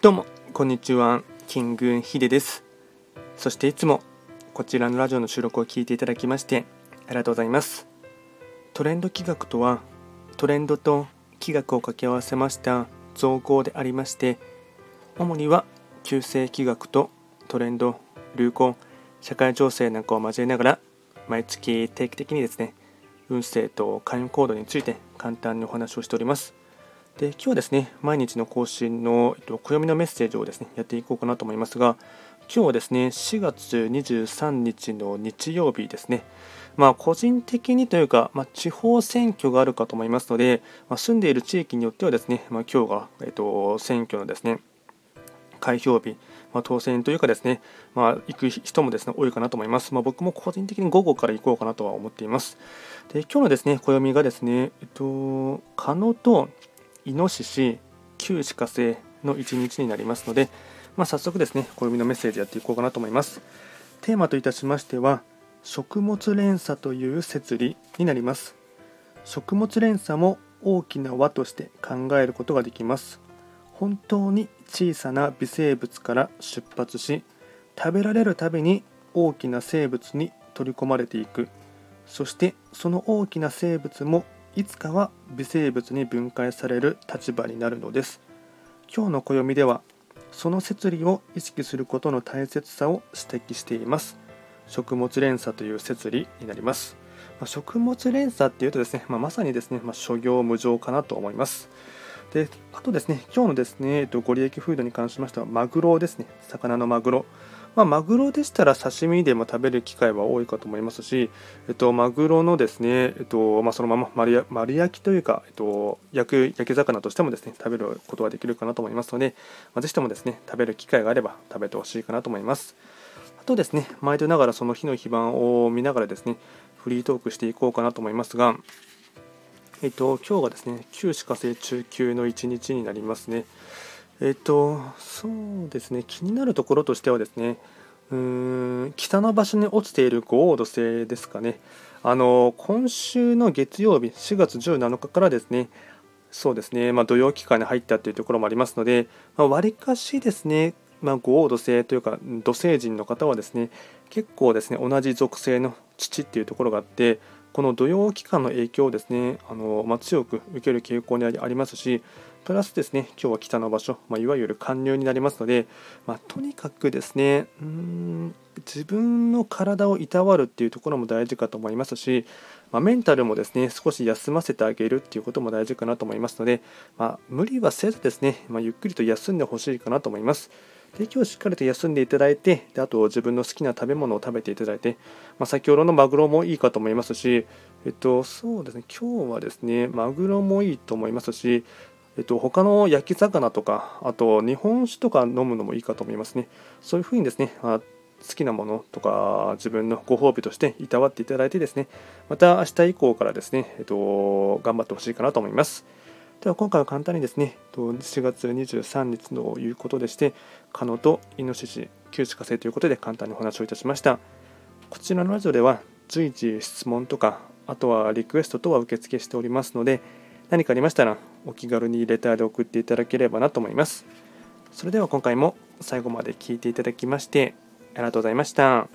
どうもこんにちは。キングヒデです。そしていつもこちらのラジオの収録を聞いていただきましてありがとうございます。トレンド企画とはトレンドと企画を掛け合わせました造語でありまして主には旧世企画とトレンド流行社会情勢なんかを交えながら毎月定期的にですね運勢と開運行動について簡単にお話をしております。で今日はですね、毎日の更新の、えっと、暦のメッセージをですね、やっていこうかなと思いますが、今日はですね、4月23日の日曜日ですね、まあ、個人的にというか、まあ、地方選挙があるかと思いますので、まあ、住んでいる地域によってはですね、まあ、今日が、えっと、選挙のですね、開票日、まあ、当選というかですね、まあ、行く人もですね多いかなと思います。まあ、僕も個人的に午後から行こうかなとは思っています。で今日のですね暦がですね、えっと、可能とイノシシ、旧歯科星の一日になりますので、まあ、早速ですね、暦のメッセージやっていこうかなと思います。テーマといたしましては、食物連鎖という摂理になります。食物連鎖も大きな輪として考えることができます。本当に小さな微生物から出発し、食べられるたびに大きな生物に取り込まれていく。そしてその大きな生物もいつかは微生物に分解される立場になるのです。今日の暦ではその摂理を意識することの大切さを指摘しています。食物連鎖という摂理になります、まあ、食物連鎖っていうとですね、まあ、まさにですね、まあ、諸行無常かなと思います。であとですね今日のですね、えっと、ご利益フードに関しましてはマグロですね。魚のマグロ。まあ、マグロでしたら刺身でも食べる機会は多いかと思いますし、えっと、マグロのですね、えっとまあ、そのまま丸丸焼きというか、えっと、焼く焼き魚としてもですね食べることができるかなと思いますので、まあ、ぜひともですね食べる機会があれば食べてほしいかなと思います。あとですね、毎度ながらその日の非番を見ながらですね、フリートークしていこうかなと思いますが、えっと、今日がですね、旧歯科生中級の一日になりますね。えっと、そうですね、気になるところとしてはですね、うーん北の場所に落ちている豪土星ですかね。あの今週の月曜日、4月17日からですね、そうですね、まあ、土曜期間に入ったというところもありますので、わり、かしですね、まあ、豪土星というか、土星人の方はですね、結構ですね、同じ属性の父っていうところがあって、この土曜期間の影響をですねあの、まあ、強く受ける傾向にありますしプラスですね今日は北の場所、まあ、いわゆる寒流になりますので、まあ、とにかくですねうん自分の体をいたわるっていうところも大事かと思いますし、まあ、メンタルもですね少し休ませてあげるっていうことも大事かなと思いますので、まあ、無理はせずですね、まゆっくりと休んでほしいかなと思います。で今日しっかりと休んでいただいてであと自分の好きな食べ物を食べていただいて、まあ、先ほどのマグロもいいかと思いますし、えっと、そうですね今日はですねマグロもいいと思いますしえっと、他の焼き魚とか、あと日本酒とか飲むのもいいかと思いますね。そういうふうにですねあ、好きなものとか自分のご褒美としていたわっていただいてですね、また明日以降からですね、えっと、頑張ってほしいかなと思います。では今回は簡単にですね、7月23日のいうことでして、カノとイノシシ、旧歯火星ということで簡単にお話をいたしました。こちらのラジオでは随時質問とか、あとはリクエストとは受付しておりますので、何かありましたらお気軽にレターで送っていただければなと思います。それでは今回も最後まで聴いていただきましてありがとうございました。